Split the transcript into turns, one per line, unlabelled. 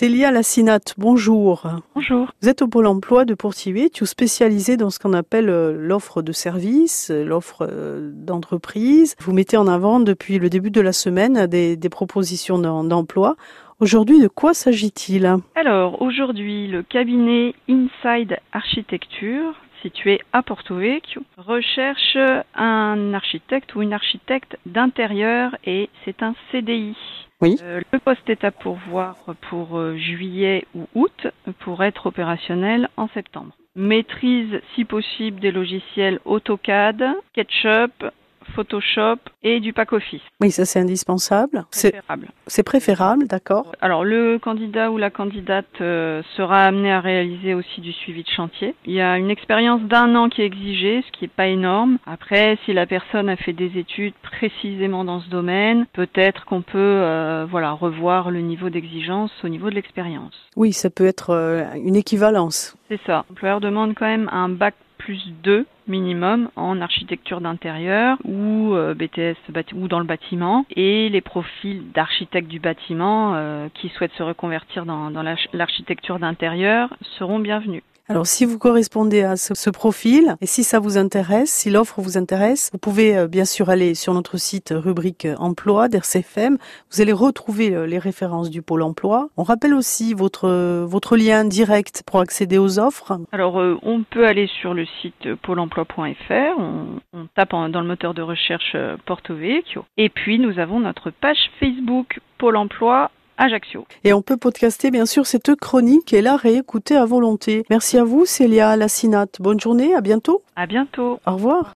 Célia Lassinat, bonjour.
Bonjour.
Vous êtes au Pôle emploi de Portivier, tu es spécialisé dans ce qu'on appelle euh, l'offre de service, euh, l'offre euh, d'entreprise. Vous mettez en avant depuis le début de la semaine des, des propositions d'emploi. Aujourd'hui, de quoi s'agit-il?
Alors, aujourd'hui, le cabinet Inside Architecture situé à Porto Vecchio, recherche un architecte ou une architecte d'intérieur et c'est un CDI. Euh, le poste est à pourvoir pour euh, juillet ou août pour être opérationnel en septembre. Maîtrise si possible des logiciels AutoCAD, SketchUp, Photoshop et du pack office.
Oui, ça c'est indispensable. C'est
Préférable.
c'est préférable, d'accord.
Alors le candidat ou la candidate euh, sera amené à réaliser aussi du suivi de chantier. Il y a une expérience d'un an qui est exigée, ce qui n'est pas énorme. Après, si la personne a fait des études précisément dans ce domaine, peut-être qu'on peut, euh, voilà revoir le niveau d'exigence au niveau de l'expérience.
Oui, ça peut être euh, une équivalence.
C'est ça. L'employeur demande quand même un bac plus 2 minimum en architecture d'intérieur ou euh, BTS ou dans le bâtiment et les profils d'architectes du bâtiment euh, qui souhaitent se reconvertir dans, dans l'arch- l'architecture d'intérieur seront bienvenus.
Alors, si vous correspondez à ce, profil et si ça vous intéresse, si l'offre vous intéresse, vous pouvez euh, bien sûr aller sur notre site euh, rubrique euh, emploi d'RCFM. Vous allez retrouver les références du pôle emploi. On rappelle aussi votre votre lien direct pour accéder aux offres.
Alors on peut aller sur le site pôle emploi.fr, on, tape dans le moteur de recherche Porto Vecchio et puis nous avons notre page Facebook Pôle emploi Ajaccio.
Et on peut podcaster bien sûr cette chronique et la réécouter à volonté. Merci à vous Célia Lassinat. Bonne journée, à bientôt.
À bientôt.
Au revoir.